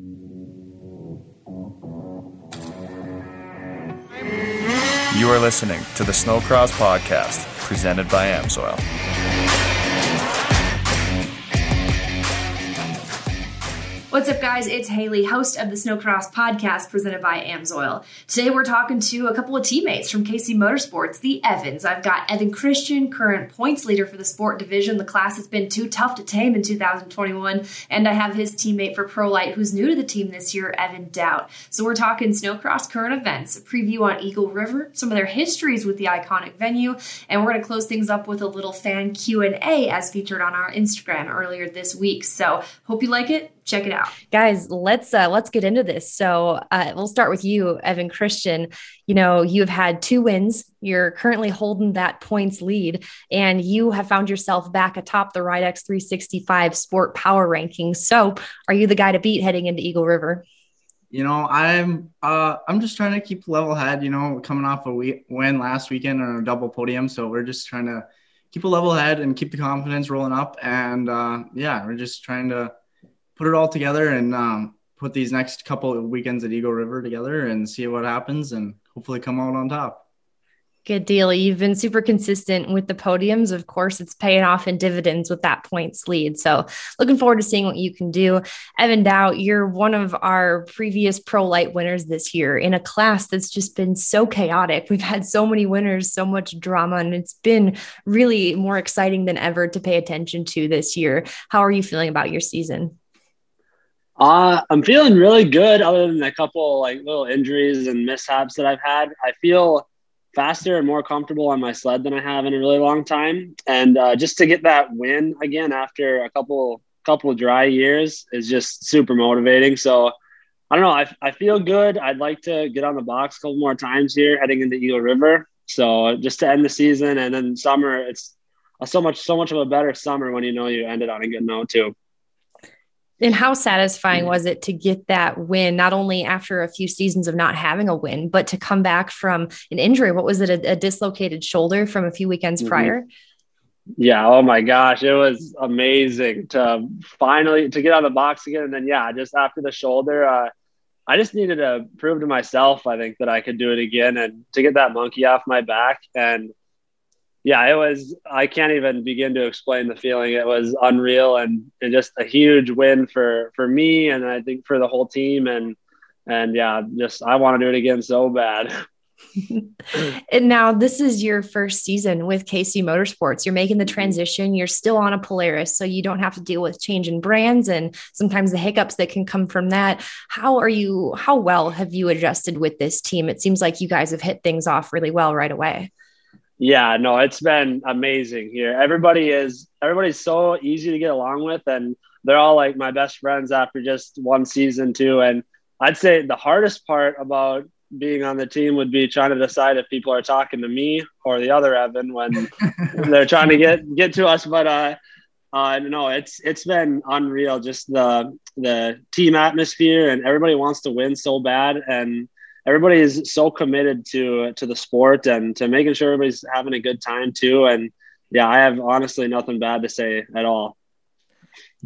You are listening to the Snowcross Podcast, presented by Amsoil. What's up, guys? It's Haley, host of the Snowcross podcast presented by Amsoil. Today, we're talking to a couple of teammates from KC Motorsports, the Evans. I've got Evan Christian, current points leader for the sport division. The class has been too tough to tame in 2021. And I have his teammate for ProLite, who's new to the team this year, Evan Dowd. So, we're talking Snowcross current events, a preview on Eagle River, some of their histories with the iconic venue, and we're going to close things up with a little fan Q&A as featured on our Instagram earlier this week. So, hope you like it check it out. Guys let's uh let's get into this. So uh we'll start with you evan christian. You know you have had two wins. You're currently holding that points lead and you have found yourself back atop the ridex 365 sport power rankings so are you the guy to beat heading into eagle river? You know i'm uh i'm just trying to keep level head you know coming off a week, win last weekend on a double podium. So we're just trying to keep a level head and keep the confidence rolling up. And uh yeah we're just trying to put it all together and um, put these next couple of weekends at Eagle River together and see what happens and hopefully come out on top. Good deal. You've been super consistent with the podiums. Of course, it's paying off in dividends with that points lead. So, looking forward to seeing what you can do. Evan Dowd, you're one of our previous ProLite winners this year in a class that's just been so chaotic. We've had so many winners, so much drama, and it's been really more exciting than ever to pay attention to this year. How are you feeling about your season? Uh, I'm feeling really good, other than a couple like little injuries and mishaps that I've had. I feel faster and more comfortable on my sled than I have in a really long time. And uh, just to get that win again after a couple couple dry years is just super motivating. So I don't know. I, I feel good. I'd like to get on the box a couple more times here heading into Eagle River. So just to end the season and then summer, it's so much so much of a better summer when you know you ended on a good note too. And how satisfying was it to get that win, not only after a few seasons of not having a win, but to come back from an injury? What was it, a, a dislocated shoulder from a few weekends mm-hmm. prior? Yeah. Oh my gosh. It was amazing to finally to get on the box again. And then, yeah, just after the shoulder, uh, I just needed to prove to myself, I think, that I could do it again and to get that monkey off my back. And yeah, it was, I can't even begin to explain the feeling. It was unreal and, and just a huge win for, for me. And I think for the whole team and, and yeah, just, I want to do it again so bad. and now this is your first season with KC Motorsports. You're making the mm-hmm. transition. You're still on a Polaris, so you don't have to deal with changing brands and sometimes the hiccups that can come from that. How are you? How well have you adjusted with this team? It seems like you guys have hit things off really well right away. Yeah, no, it's been amazing here. Everybody is everybody's so easy to get along with, and they're all like my best friends after just one season too. And I'd say the hardest part about being on the team would be trying to decide if people are talking to me or the other Evan when they're trying to get get to us. But uh, uh, no, it's it's been unreal. Just the the team atmosphere and everybody wants to win so bad, and everybody is so committed to to the sport and to making sure everybody's having a good time too. And yeah, I have honestly nothing bad to say at all.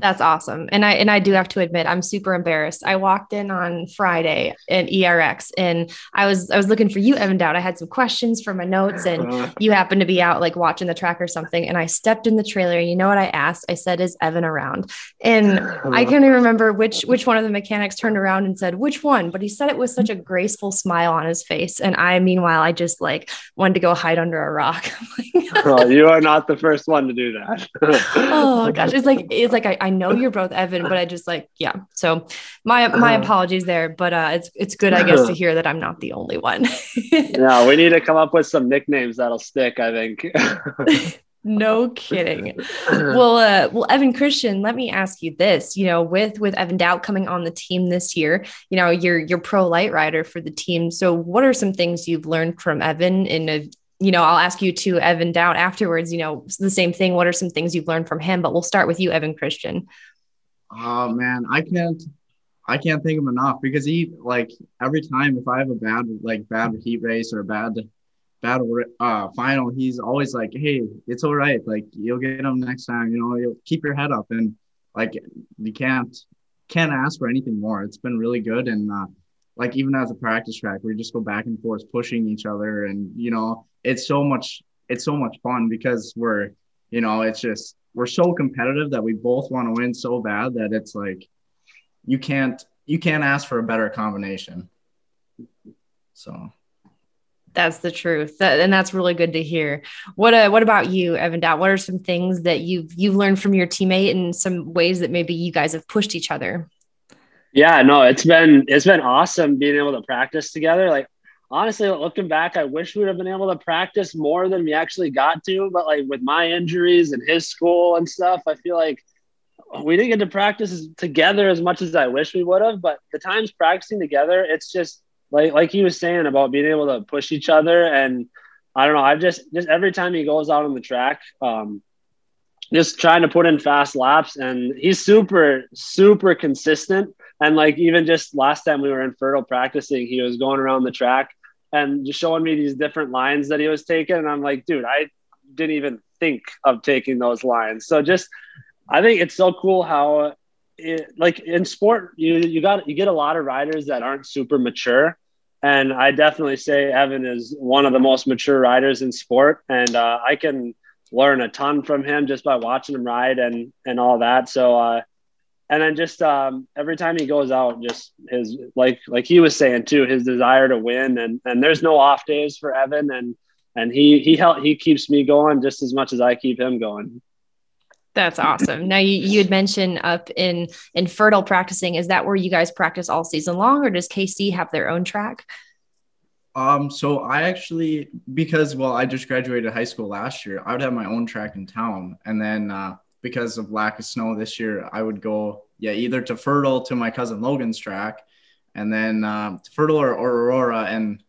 That's awesome. And I and I do have to admit I'm super embarrassed. I walked in on Friday at ERX and I was I was looking for you, Evan Dowd. I had some questions for my notes and you happened to be out like watching the track or something. And I stepped in the trailer. And you know what I asked? I said, is Evan around? And I can't even remember which which one of the mechanics turned around and said, which one? But he said it with such a graceful smile on his face. And I meanwhile, I just like wanted to go hide under a rock. oh, you are not the first one to do that. oh gosh. It's like it's like I, I know you're both Evan, but I just like, yeah. So my my uh-huh. apologies there, but uh it's it's good, I guess, to hear that I'm not the only one. yeah, we need to come up with some nicknames that'll stick, I think. no kidding well uh well evan christian let me ask you this you know with with evan Dowd coming on the team this year you know you're you're ProLite rider for the team so what are some things you've learned from evan in a you know, I'll ask you to Evan Dowd afterwards, you know, the same thing. What are some things you've learned from him? But we'll start with you, Evan Christian. Oh man, I can't I can't think of enough because he like every time if I have a bad like bad heat race or a bad bad uh final, he's always like, Hey, it's all right. Like you'll get him next time, you know, you'll keep your head up and like you can't can't ask for anything more. It's been really good. And uh, like even as a practice track, we just go back and forth pushing each other. And, you know, it's so much, it's so much fun because we're, you know, it's just, we're so competitive that we both want to win so bad that it's like, you can't, you can't ask for a better combination. So that's the truth, and that's really good to hear. What uh, what about you, Evan Dowd? What are some things that you've you've learned from your teammate, and some ways that maybe you guys have pushed each other? Yeah, no, it's been it's been awesome being able to practice together. Like honestly, looking back, I wish we would have been able to practice more than we actually got to. But like with my injuries and his school and stuff, I feel like we didn't get to practice together as much as I wish we would have. But the times practicing together, it's just like like he was saying about being able to push each other and I don't know. I've just just every time he goes out on the track, um, just trying to put in fast laps, and he's super super consistent. And like even just last time we were in Fertile practicing, he was going around the track and just showing me these different lines that he was taking, and I'm like, dude, I didn't even think of taking those lines. So just I think it's so cool how it, like in sport, you you got you get a lot of riders that aren't super mature, and I definitely say Evan is one of the most mature riders in sport, and uh, I can learn a ton from him just by watching him ride and and all that. So, uh, and then just um, every time he goes out, just his like like he was saying too, his desire to win, and and there's no off days for Evan, and and he he help he keeps me going just as much as I keep him going. That's awesome. Now you, you had mentioned up in in fertile practicing. Is that where you guys practice all season long, or does KC have their own track? Um, so I actually because well, I just graduated high school last year. I would have my own track in town, and then uh, because of lack of snow this year, I would go yeah either to Fertile to my cousin Logan's track, and then uh, to Fertile or, or Aurora, and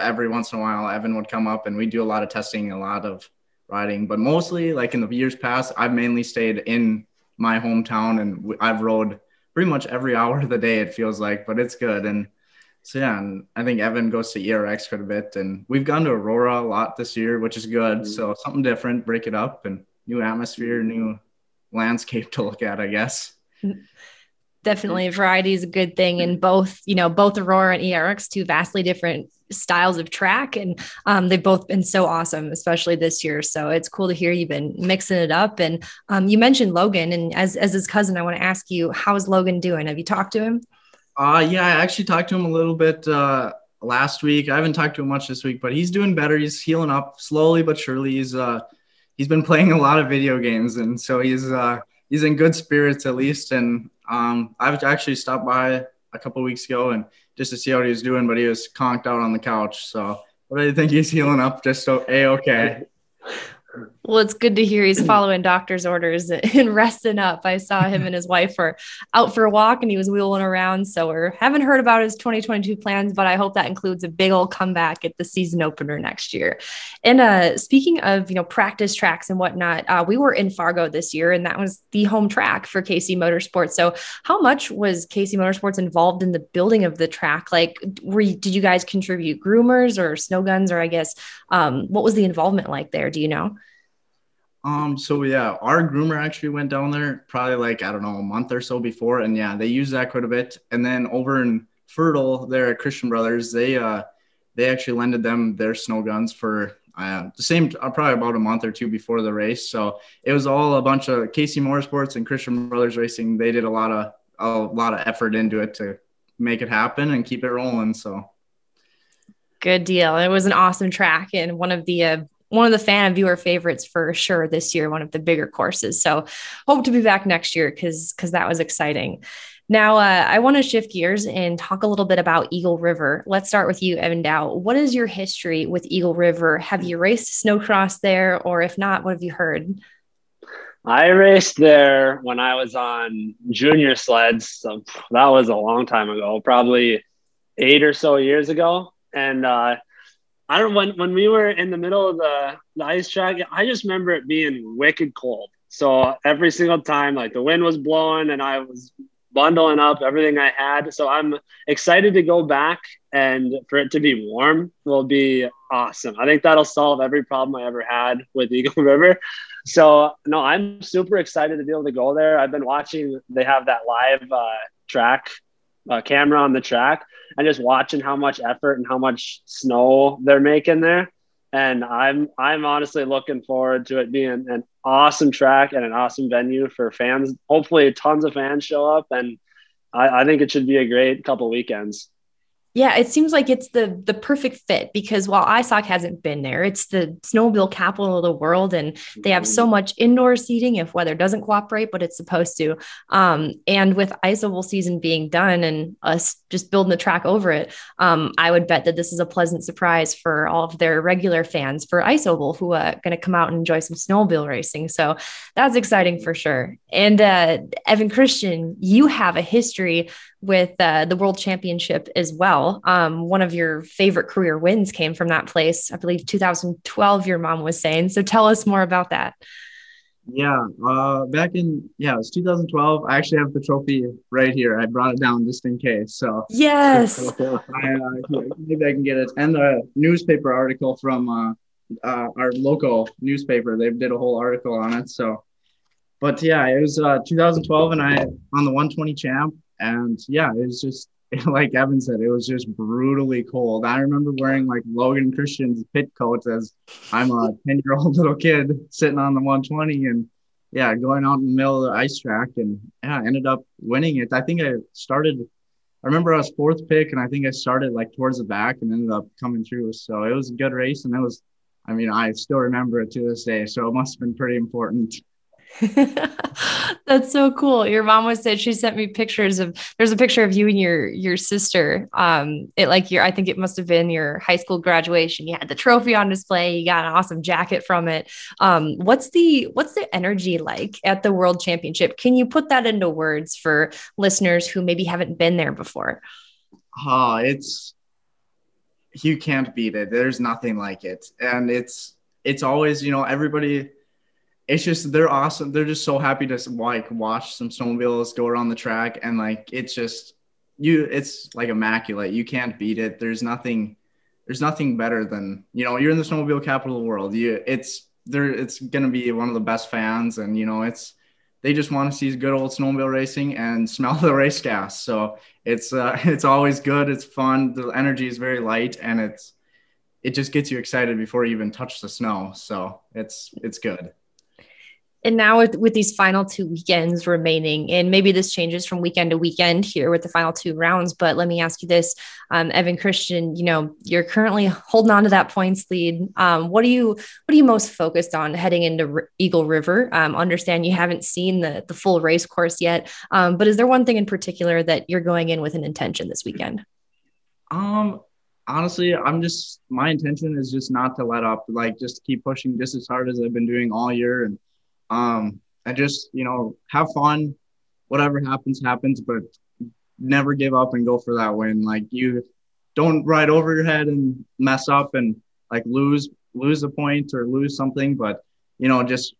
every once in a while Evan would come up, and we do a lot of testing, a lot of riding, but mostly like in the years past, I've mainly stayed in my hometown and I've rode pretty much every hour of the day. It feels like, but it's good. And so yeah, and I think Evan goes to ERX quite a bit, and we've gone to Aurora a lot this year, which is good. Mm-hmm. So something different, break it up, and new atmosphere, new landscape to look at, I guess. Definitely, variety is a good thing, in both you know both Aurora and ERX two vastly different styles of track and um, they've both been so awesome especially this year so it's cool to hear you've been mixing it up and um, you mentioned logan and as, as his cousin i want to ask you how's logan doing? Have you talked to him? Uh yeah i actually talked to him a little bit uh last week. I haven't talked to him much this week but he's doing better. He's healing up slowly but surely. He's uh he's been playing a lot of video games and so he's uh he's in good spirits at least and um i've actually stopped by a couple weeks ago and just to see how he was doing, but he was conked out on the couch. So what do you think he's healing up just so a okay? Well, it's good to hear he's following doctor's orders and resting up. I saw him and his wife were out for a walk and he was wheeling around. So we haven't heard about his 2022 plans, but I hope that includes a big old comeback at the season opener next year. And uh, speaking of, you know, practice tracks and whatnot, uh, we were in Fargo this year and that was the home track for KC Motorsports. So how much was KC Motorsports involved in the building of the track? Like, were you, did you guys contribute groomers or snow guns, or I guess, um, what was the involvement like there? Do you know? Um, so yeah, our groomer actually went down there probably like, I don't know, a month or so before. And yeah, they use that quite a bit. And then over in Fertile, there at Christian Brothers, they, uh, they actually lended them their snow guns for uh, the same, uh, probably about a month or two before the race. So it was all a bunch of KC Motorsports and Christian Brothers Racing. They did a lot of, a lot of effort into it to make it happen and keep it rolling. So good deal. It was an awesome track and one of the uh, one of the fan and viewer favorites for sure this year, one of the bigger courses. So hope to be back next year because because that was exciting. Now, uh, I want to shift gears and talk a little bit about Eagle River. Let's start with you, Evan Dowd. What is your history with Eagle River? Have you raced snowcross there, or if not, what have you heard? I raced there when I was on junior sleds. So that was a long time ago, probably eight or so years ago. And uh, I don't when when we were in the middle of the, the ice track, I just remember it being wicked cold. So every single time, like the wind was blowing and I was bundling up everything I had. So I'm excited to go back and for it to be warm will be awesome. I think that'll solve every problem I ever had with Eagle River. So no, I'm super excited to be able to go there. I've been watching. They have that live uh, track uh, camera on the track and just watching how much effort and how much snow they're making there. And I'm I'm honestly looking forward to it being an awesome track and an awesome venue for fans. Hopefully, tons of fans show up, and I, I think it should be a great couple weekends. Yeah, it seems like it's the the perfect fit because while ISOC hasn't been there, it's the snowmobile capital of the world, and they have so mm-hmm. much indoor seating if weather doesn't cooperate, but it's supposed to. Um, and with ice oval season being done and us just building the track over it, um, I would bet that this is a pleasant surprise for all of their regular fans for ice oval who are going to come out and enjoy some snowmobile racing. So that's exciting for sure. And uh, Evan Christian, you have a history with uh, the World Championship as well. Um, one of your favorite career wins came from that place, I believe 2012. Your mom was saying. So tell us more about that. Yeah, uh, back in yeah, it was 2012. I actually have the trophy right here. I brought it down just in case. So yes, I, uh, maybe I can get it. And the newspaper article from uh, uh, our local newspaper. They did a whole article on it. So, but yeah, it was uh, 2012, and I on the 120 champ. And yeah, it was just like Evan said, it was just brutally cold. I remember wearing like Logan Christian's pit coats as I'm a 10 year old little kid sitting on the 120 and yeah, going out in the middle of the ice track and yeah, I ended up winning it. I think I started, I remember I was fourth pick and I think I started like towards the back and ended up coming through. So it was a good race and it was, I mean, I still remember it to this day. So it must have been pretty important. That's so cool. Your mom was said she sent me pictures of there's a picture of you and your your sister. Um it like your I think it must have been your high school graduation. You had the trophy on display, you got an awesome jacket from it. Um what's the what's the energy like at the world championship? Can you put that into words for listeners who maybe haven't been there before? Oh, it's you can't beat it. There's nothing like it. And it's it's always, you know, everybody it's just they're awesome. They're just so happy to like watch some snowmobiles go around the track and like it's just you it's like immaculate. You can't beat it. There's nothing there's nothing better than you know you're in the snowmobile capital of the world. You it's there it's gonna be one of the best fans and you know it's they just want to see good old snowmobile racing and smell the race gas. So it's uh, it's always good. It's fun. The energy is very light and it's it just gets you excited before you even touch the snow. So it's it's good and now with, with these final two weekends remaining and maybe this changes from weekend to weekend here with the final two rounds but let me ask you this um, evan christian you know you're currently holding on to that points lead. Um, what are you what are you most focused on heading into R- eagle river? Um, understand you haven't seen the, the full race course yet um, but is there one thing in particular that you're going in with an intention this weekend? Um honestly i'm just my intention is just not to let up like just keep pushing just as hard as i've been doing all year and um, and just you know have fun. Whatever happens, happens, but never give up and go for that win. Like you don't ride over your head and mess up and like lose lose a point or lose something, but you know just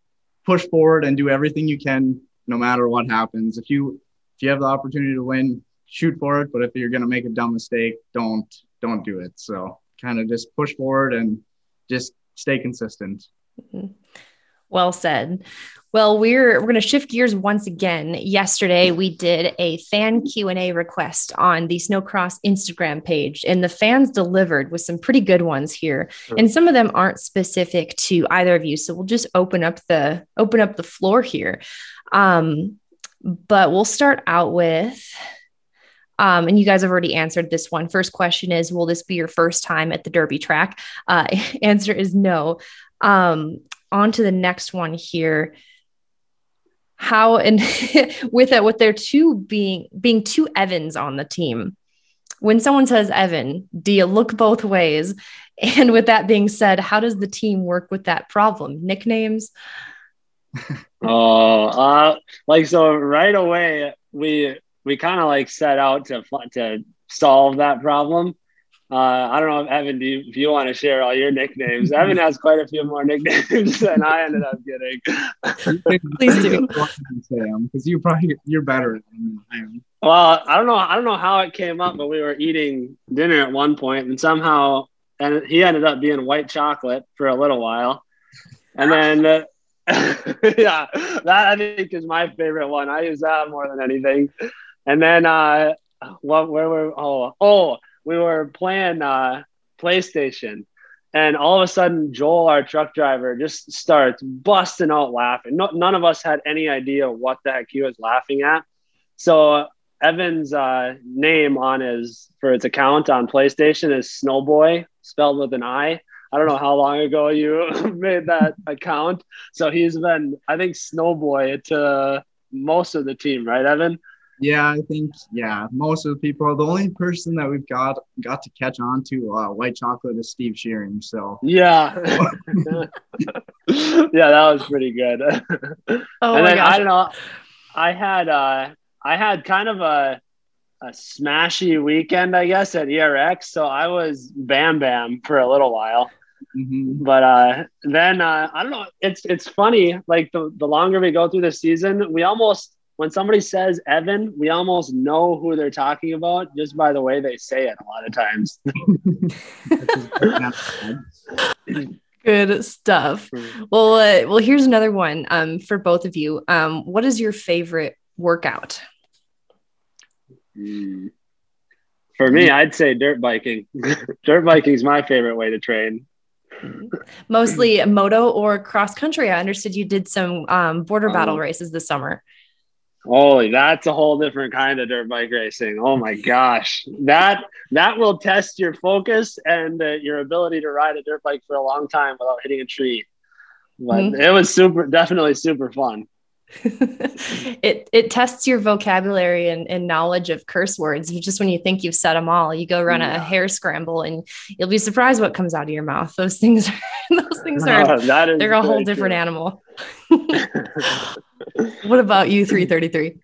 push forward and do everything you can no matter what happens. If you if you have the opportunity to win, shoot for it. But if you're gonna make a dumb mistake, don't don't do it. So kind of just push forward and just stay consistent. Mm-hmm. Well said. Well, we're we're going to shift gears once again. Yesterday, we did a fan Q and A request on the Snowcross Instagram page, and the fans delivered with some pretty good ones here. Sure. And some of them aren't specific to either of you, so we'll just open up the open up the floor here. Um, but we'll start out with. Um, and you guys have already answered this one. First question is Will this be your first time at the Derby track? Uh, answer is no. Um, on to the next one here. How and with that, with their two being being two evans on the team. When someone says evan do you look both ways? And with that being said how does the team work with that problem? Nicknames? Oh uh like so right away we we kind of like set out to to solve that problem uh, I don't know if Evan, do you, if you want to share all your nicknames? Evan has quite a few more nicknames than I ended up getting. Please do, because you probably you're better than I am. Well, I don't know. I don't know how it came up, but we were eating dinner at one point, and somehow, and he ended up being white chocolate for a little while, and then. Uh, yeah, that I think is my favorite one. I use that more than anything. and then uh, what? Where were? Oh, oh, we were playing uh, PlayStation, and all of a sudden, Joel, our truck driver, just starts busting out laughing. No, none of us had any idea what the heck he was laughing at. So Evan's uh, name on his for his account on PlayStation is Snowboy, spelled with an I. I don't know how long ago you made that account. So he's been, I think, Snowboy to most of the team, right, Evan? Yeah, I think yeah, most of the people. The only person that we've got got to catch on to uh, white chocolate is Steve Shearing. So yeah, yeah, that was pretty good. Oh and then gosh. I don't know, I had uh, I had kind of a a smashy weekend, I guess, at ERX. So I was Bam Bam for a little while. mhm. but uh then uh i don't know it's it's funny like the, the longer we go through the season we almost when somebody says evan we almost know who they're talking about just by the way they say it a lot of times Good stuff. Well, uh, well, here's another one um, for both of you. Um, what is your favorite workout? Mm. for me i'd say dirt biking dirt biking is my favorite way to train Mostly moto or cross country. I understood you did some um, border battle Um, races this summer. Holy, that's a whole different kind of dirt bike racing. Oh my gosh, that that will test your focus and uh, your ability to ride a dirt bike for a long time without hitting a tree. But Mhm. it was super, definitely super fun. it it tests your vocabulary and, and knowledge of curse words. Just when you think you've said them all, you go run a hair scramble, and you'll be surprised what comes out of your mouth. Those things, those things are they're a whole different true. animal. What about you, three thirty three?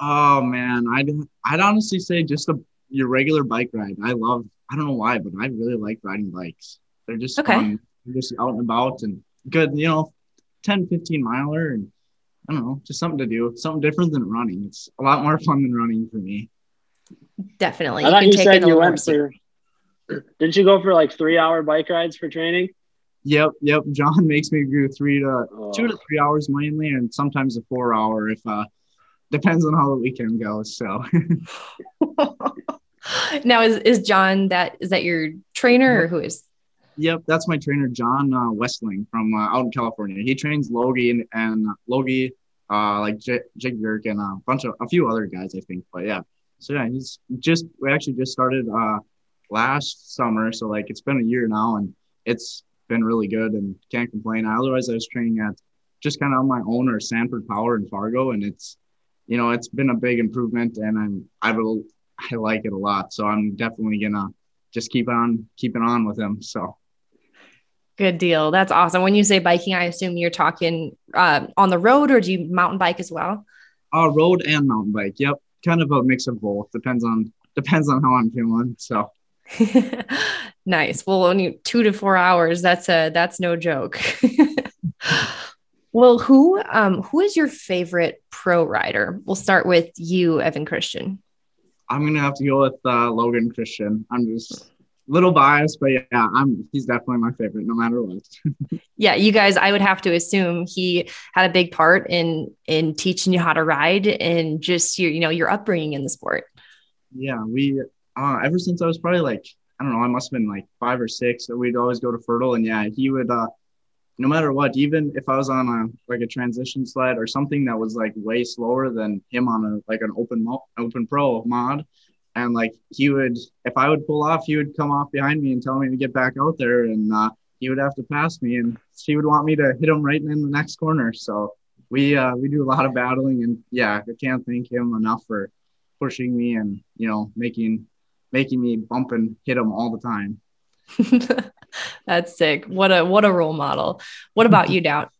Oh man, I'd I'd honestly say just a your regular bike ride. I love. I don't know why, but I really like riding bikes. They're just Okay. fun. They're just out and about and good. You know, 10, 15 miler and I don't know, just something to do. Something different than running. It's a lot more fun than running for me. Definitely, I thought you it said you went more for. Didn't you go for like three hour bike rides for training? Yep, yep. John makes me do three to Oh. two to three hours mainly, and sometimes a four hour if uh depends on how the weekend goes. So now is is John that is that your trainer or who is? Yep, that's my trainer, John uh, Westling from uh, out in California. He trains Logie and, and Logie, uh, like J- Jake Yerk and a bunch of a few other guys, I think. But yeah, so yeah, he's just we actually just started uh, last summer, so like it's been a year now, and it's been really good, and can't complain. Otherwise, I was training at just kind of on my own or Sanford Power in Fargo, and it's you know it's been a big improvement, and I'm I will I like it a lot, so I'm definitely gonna just keep on keeping on with him. So. Good deal. That's awesome. When you say biking, I assume you're talking uh, on the road, or do you mountain bike as well? Uh, road and mountain bike. Yep, kind of a mix of both. Depends on depends on how I'm feeling. So nice. Well, only two to four hours. That's a that's no joke. well, who um who is your favorite pro rider? We'll start with you, Evan Christian. I'm gonna have to go with uh, Logan Christian. I'm just a little biased, but yeah, I'm he's definitely my favorite, no matter what. Yeah, you guys, I would have to assume he had a big part in in teaching you how to ride and just your you know your upbringing in the sport. yeah, we uh, ever since I was probably like I don't know, I must have been like five or six. We'd always go to Fertile, and yeah, he would. uh no matter what, even if I was on a like a transition sled or something that was like way slower than him on a like an open mo- open pro mod, and like he would, if I would pull off, he would come off behind me and tell me to get back out there, and uh, he would have to pass me, and he would want me to hit him right in the next corner. So we uh, we do a lot of battling, and yeah, I can't thank him enough for pushing me and you know making making me bump and hit him all the time. That's sick. What a what a role model. What about you, Dowd?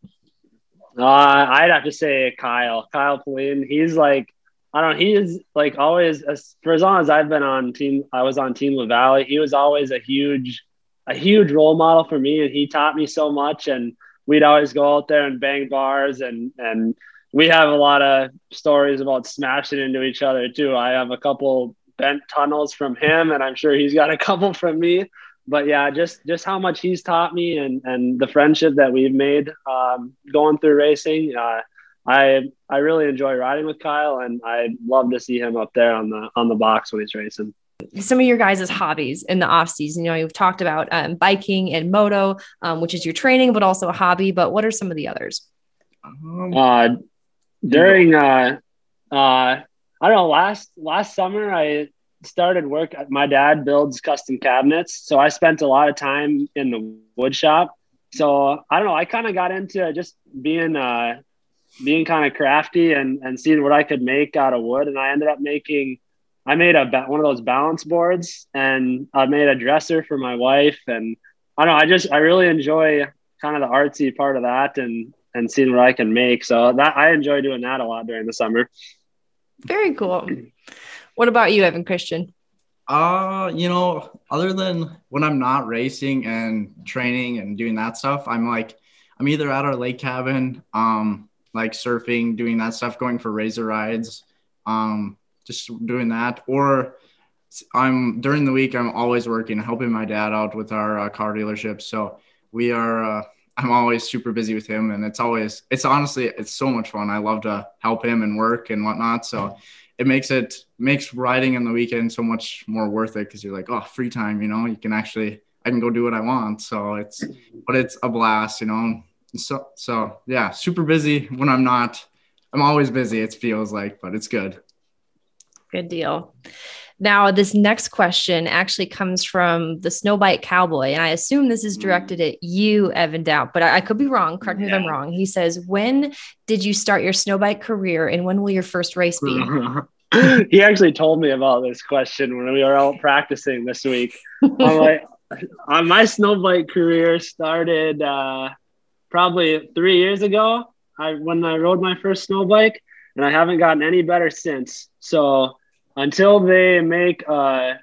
Uh, I'd have to say Kyle, Kyle Pauline. He's like, I don't know, he is like always, as, for as long as I've been on team, I was on Team LaVallee. He was always a huge, a huge role model for me. And he taught me so much. And we'd always go out there and bang bars. And, and we have a lot of stories about smashing into each other too. I have a couple bent tunnels from him, and I'm sure he's got a couple from me but yeah, just just how much he's taught me and and the friendship that we've made um, going through racing. Uh, I I really enjoy riding with Kyle, and I love to see him up there on the on the box when he's racing. Some of your guys' hobbies in the off season, you know, you've talked about um, biking and moto, um, which is your training, but also a hobby. But what are some of the others? Um, uh, during uh, uh, I don't know last last summer I started work. My dad builds custom cabinets, so I spent a lot of time in the wood shop. So I don't know. I kind of got into just being uh, being kind of crafty and and seeing what I could make out of wood, and I ended up making. I made a one of those balance boards, and I made a dresser for my wife, and I don't know. I just I really enjoy kind of the artsy part of that, and and seeing what I can make. So that I enjoy doing that a lot during the summer. Very cool. What about you, Evan Christian? Uh, you know, other than when I'm not racing and training and doing that stuff, I'm like, I'm either at our lake cabin, um, like surfing, doing that stuff, going for razor rides, um, just doing that, or I'm during the week. I'm always working, helping my dad out with our uh, car dealership. So we are. Uh, I'm always super busy with him, and it's always. It's honestly, it's so much fun. I love to help him and work and whatnot. So it makes it makes riding in the weekend so much more worth it because you're like, oh, free time. You know, you can actually I can go do what I want. So it's, but it's a blast. You know, so so yeah, super busy when I'm not. I'm always busy. It feels like, but it's good. Good deal. Now, this next question actually comes from the Snowbike Cowboy, and I assume this is mm. directed at you, Evan Dowd, but I, I could be wrong. Correct me yeah. if I'm wrong. He says, "When did you start your snowbike career, and when will your first race be?" he actually told me about this question when we were out practicing this week. I'm like, uh, my snowbike career started uh, probably three years ago. I when I rode my first snowbike, and I haven't gotten any better since. So until they make a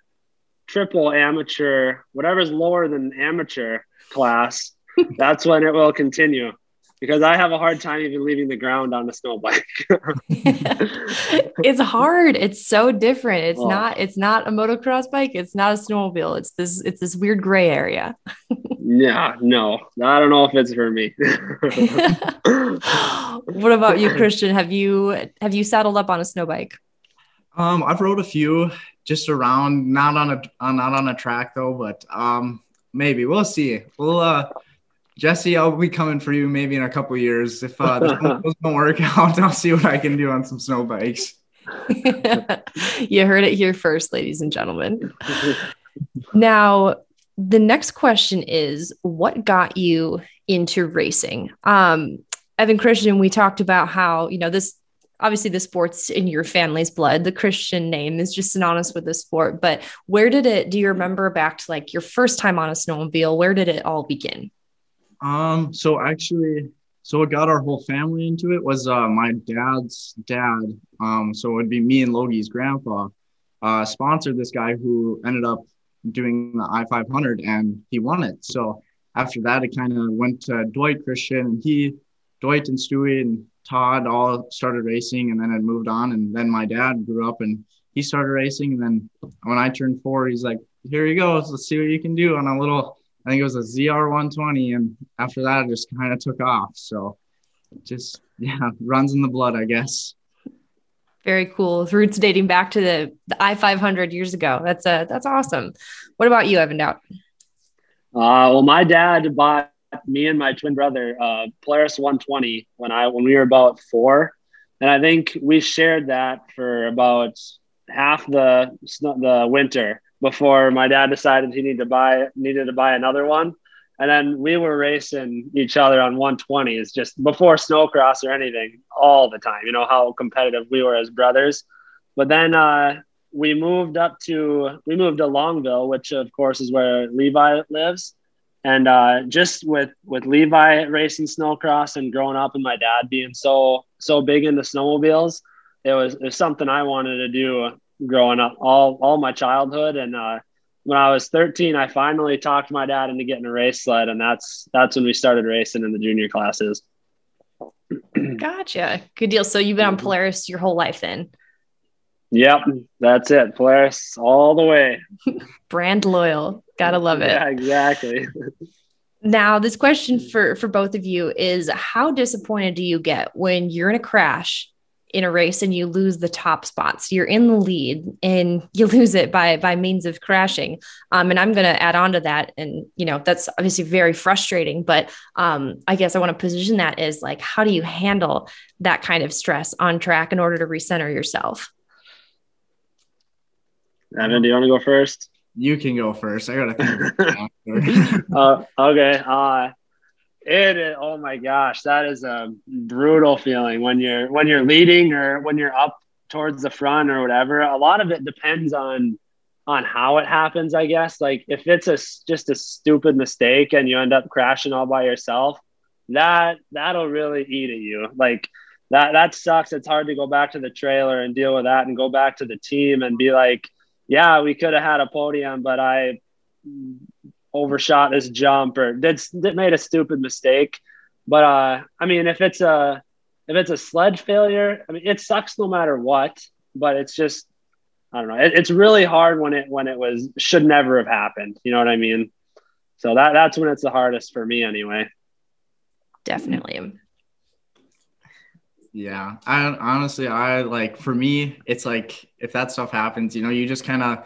triple amateur, whatever's lower than amateur class, that's when it will continue. Because I have a hard time even leaving the ground on a snow bike. it's hard. It's so different. It's oh. not. It's not a motocross bike. It's not a snowmobile. It's this. It's this weird gray area. yeah. No, I don't know if it's for me. what about you, Christian? Have you have you saddled up on a snow bike? Um, I've rode a few just around, not on a not on a track though, but um, maybe we'll see. We'll uh, Jesse, I'll be coming for you maybe in a couple years if uh, this don't work out. I'll see what I can do on some snow bikes. you heard it here first, ladies and gentlemen. now, the next question is what got you into racing? Um, Evan Christian, we talked about how, you know, this obviously the sport's in your family's blood. The Christian name is just synonymous with the sport. But where did it, do you remember back to like your first time on a snowmobile? Where did it all begin? Um, so actually, so what got our whole family into it was uh, my dad's dad. Um, so it'd be me and Logie's grandpa uh, sponsored this guy who ended up doing the I 500 and he won it. So after that, it kind of went to Dwight Christian and he, Dwight and Stewie and Todd all started racing and then had moved on. And then my dad grew up and he started racing. And then when I turned four, he's like, here you go. Let's see what you can do on a little, I think it was a ZR 120. And after that, it just kind of took off. So just, yeah, runs in the blood, I guess. Very cool. Roots dating back to the, the I 500 years ago. That's a, uh, that's awesome. What about you, Evan Dowd? Uh, well, my dad bought me and my twin brother uh, Polaris 120 when I when we were about four, and I think we shared that for about half the the winter before my dad decided he needed to buy needed to buy another one. And then we were racing each other on 120s just before snowcross or anything all the time. You know how competitive we were as brothers. But then uh, we moved up to we moved to Longville, which of course is where Levi lives and uh, just with with Levi racing snowcross and growing up and my dad being so so big into snowmobiles, it was, it was something I wanted to do growing up all all my childhood. And uh, when I was 13, I finally talked my dad into getting a race sled, and that's that's when we started racing in the junior classes. Gotcha. Good deal. So you've been on Polaris your whole life then? Yep, that's it. Polaris all the way. Brand loyal. Gotta love it. Yeah, exactly. Now, this question for for both of you is: How disappointed do you get when you're in a crash in a race and you lose the top spots. You're in the lead and you lose it by by means of crashing. Um, and I'm going to add on to that, and you know that's obviously very frustrating. But um, I guess I want to position that as like, how do you handle that kind of stress on track in order to recenter yourself? Evan, do you want to go first? You can go first. I gotta think. uh, okay. Uh, it is, oh my gosh, that is a brutal feeling when you're when you're leading or when you're up towards the front or whatever. A lot of it depends on on how it happens, I guess. Like if it's a just a stupid mistake and you end up crashing all by yourself, that that'll really eat at you. Like that that sucks. It's hard to go back to the trailer and deal with that and go back to the team and be like, yeah, we could have had a podium, but I overshot this jump or did, did made a stupid mistake. But uh, I mean, if it's a if it's a sled failure, I mean, it sucks no matter what. But it's just I don't know. It, it's really hard when it when it was should never have happened. You know what I mean? So that that's when it's the hardest for me, anyway. Definitely. Yeah, I honestly, I like for me, it's like if that stuff happens, you know, you just kind of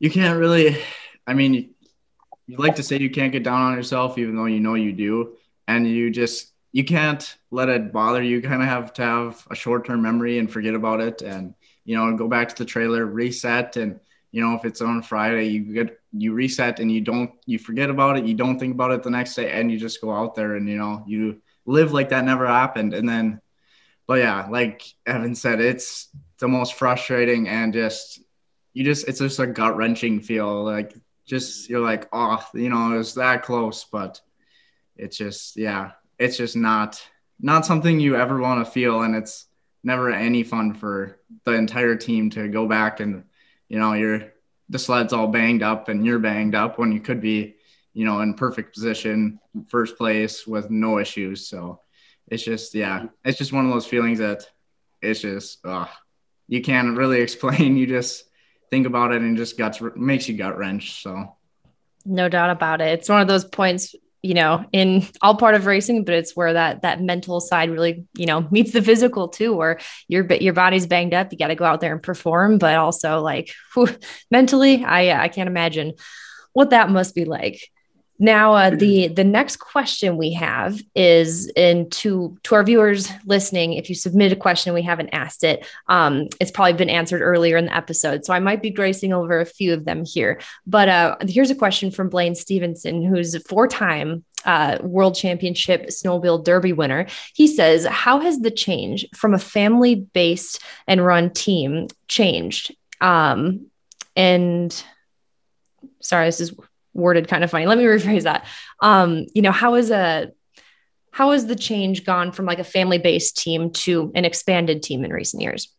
you can't really. I mean, you like to say you can't get down on yourself, even though you know you do, and you just you can't let it bother you. Kind of have to have a short term memory and forget about it, and you know go back to the trailer, reset, and you know if it's on Friday, you get you reset and you don't you forget about it, you don't think about it the next day, and you just go out there and you know you live like that never happened, and then. But yeah, like Evan said, it's the most frustrating and just you just it's just a gut wrenching feel like just you're like, oh, you know, it was that close, but it's just, yeah, it's just not not something you ever want to feel, and it's never any fun for the entire team to go back and, you know, you're the sled's all banged up and you're banged up when you could be, you know, in perfect position, first place with no issues. So it's just, yeah, it's just one of those feelings that it's just, oh, you can't really explain. You just think about it and just guts makes you gut wrench. So no doubt about it. It's one of those points, you know, in all part of racing, but it's where that that mental side really, you know, meets the physical too, where your your body's banged up, you got to go out there and perform, but also like whew, mentally, I I can't imagine what that must be like. Now, uh, the the next question we have is, and to to our viewers listening, if you submit a question we haven't asked it, um, it's probably been answered earlier in the episode, so I might be gracing over a few of them here. But uh, here's a question from Blaine Stevenson, who's a four time uh, World Championship Snowmobile Derby winner. He says, "How has the change from a family based and run team changed?" Um, and sorry, this is worded kind of funny. Let me rephrase that. Um, you know, how is a how has the change gone from like a family-based team to an expanded team in recent years?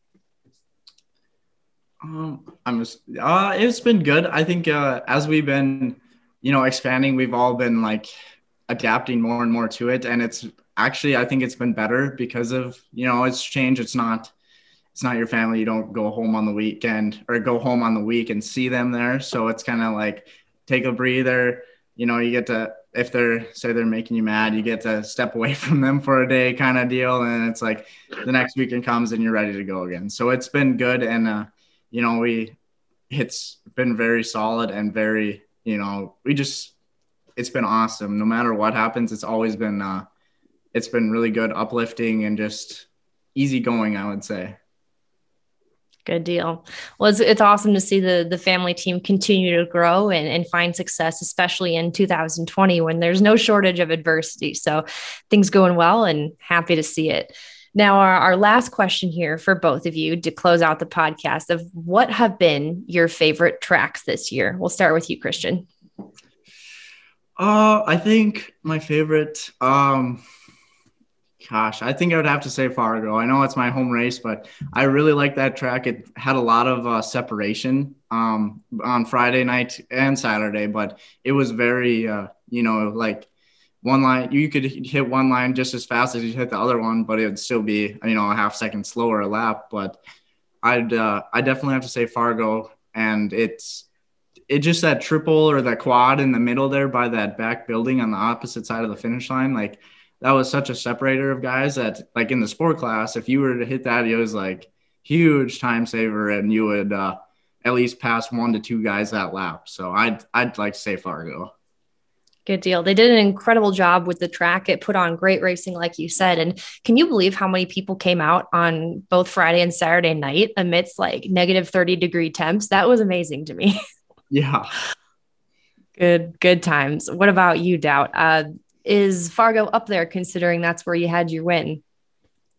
Um, I'm just, uh, it's been good. I think uh, as we've been, you know, expanding, we've all been like adapting more and more to it, and it's actually I think it's been better because of you know it's changed. It's not it's not your family. You don't go home on the weekend or go home on the week and see them there. So it's kind of like take a breather. You know, you get to if they're say they're making you mad, you get to step away from them for a day kind of deal. And it's like the next weekend comes and you're ready to go again. So it's been good. And, uh, you know, we, it's been very solid and very, you know, we just, it's been awesome. No matter what happens, it's always been, uh, it's been really good, uplifting and just easy going, I would say. Good deal. Well, it's, it's awesome to see the the family team continue to grow and, and find success, especially in 2020 when there's no shortage of adversity. So things going well and happy to see it. Now, our, our last question here for both of you to close out the podcast of what have been your favorite tracks this year? We'll start with you, Christian. Uh, I think my favorite, um, Gosh, I think I would have to say Fargo. I know it's my home race, but I really like that track. It had a lot of uh, separation um, on Friday night and Saturday, but it was very, uh, you know, like one line. You could hit one line just as fast as you hit the other one, but it would still be, you know, a half second slower a lap. But I'd, uh, I definitely have to say Fargo, and it's it just that triple or that quad in the middle there by that back building on the opposite side of the finish line, like that was such a separator of guys that like in the sport class, if you were to hit that, it was like huge time saver and you would uh, at least pass one to two guys that lap. So I'd I'd like to say Fargo. Good deal. They did an incredible job with the track. It put on great racing, like you said. And can you believe how many people came out on both Friday and Saturday night amidst like negative 30 degree temps? That was amazing to me. Yeah. Good, good times. What about you, Dowd? Uh, is Fargo up there considering that's where you had your win?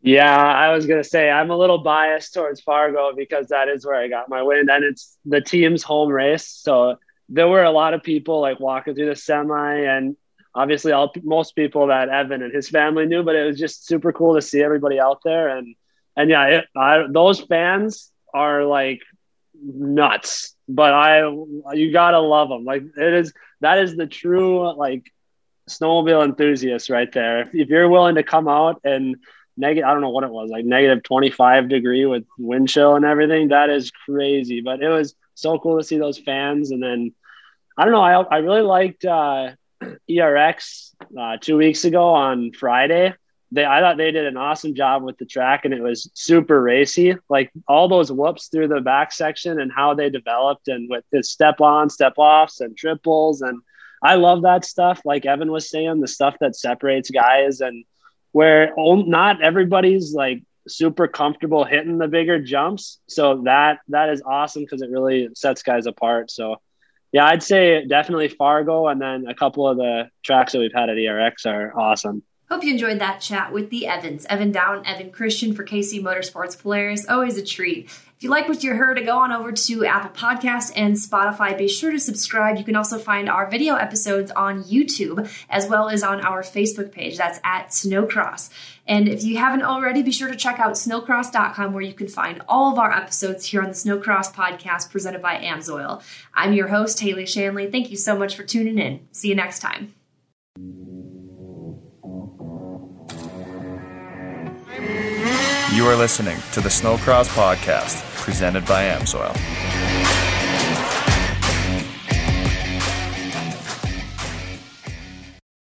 Yeah, I was gonna say I'm a little biased towards Fargo because that is where I got my win, and it's the team's home race. So there were a lot of people like walking through the semi, and obviously all most people that Evan and his family knew, but it was just super cool to see everybody out there, and and yeah, it, I, those fans are like nuts. But I, you gotta love them. Like it is that is the true like snowmobile enthusiast right there. If, if you're willing to come out and negative i don't know what it was like negative 25 degree with wind chill and everything that is crazy. But it was so cool to see those fans. And then i don't know i, I really liked uh, erx uh, two weeks ago on friday. They i thought they did an awesome job with the track and it was super racy. Like all those whoops through the back section and how they developed and with the step on step offs and triples and i love that stuff like evan was saying the stuff that separates guys and where not everybody's like super comfortable hitting the bigger jumps. So that that is awesome because it really sets guys apart. So yeah, I'd say definitely Fargo, and then a couple of the tracks that we've had at ERX are awesome. Hope you enjoyed that chat with the Evans. Evan Dowd, Evan Christian for KC Motorsports Polaris. Always a treat. If you like what you heard, go on over to Apple Podcast and Spotify. Be sure to subscribe. You can also find our video episodes on YouTube as well as on our Facebook page. That's at Snowcross. And if you haven't already, be sure to check out snowcross.com where you can find all of our episodes here on the Snowcross podcast presented by AMSOIL. I'm your host, Haley Shanley. Thank you so much for tuning in. See you next time. You are listening to the Snowcross Podcast, presented by AMSOIL.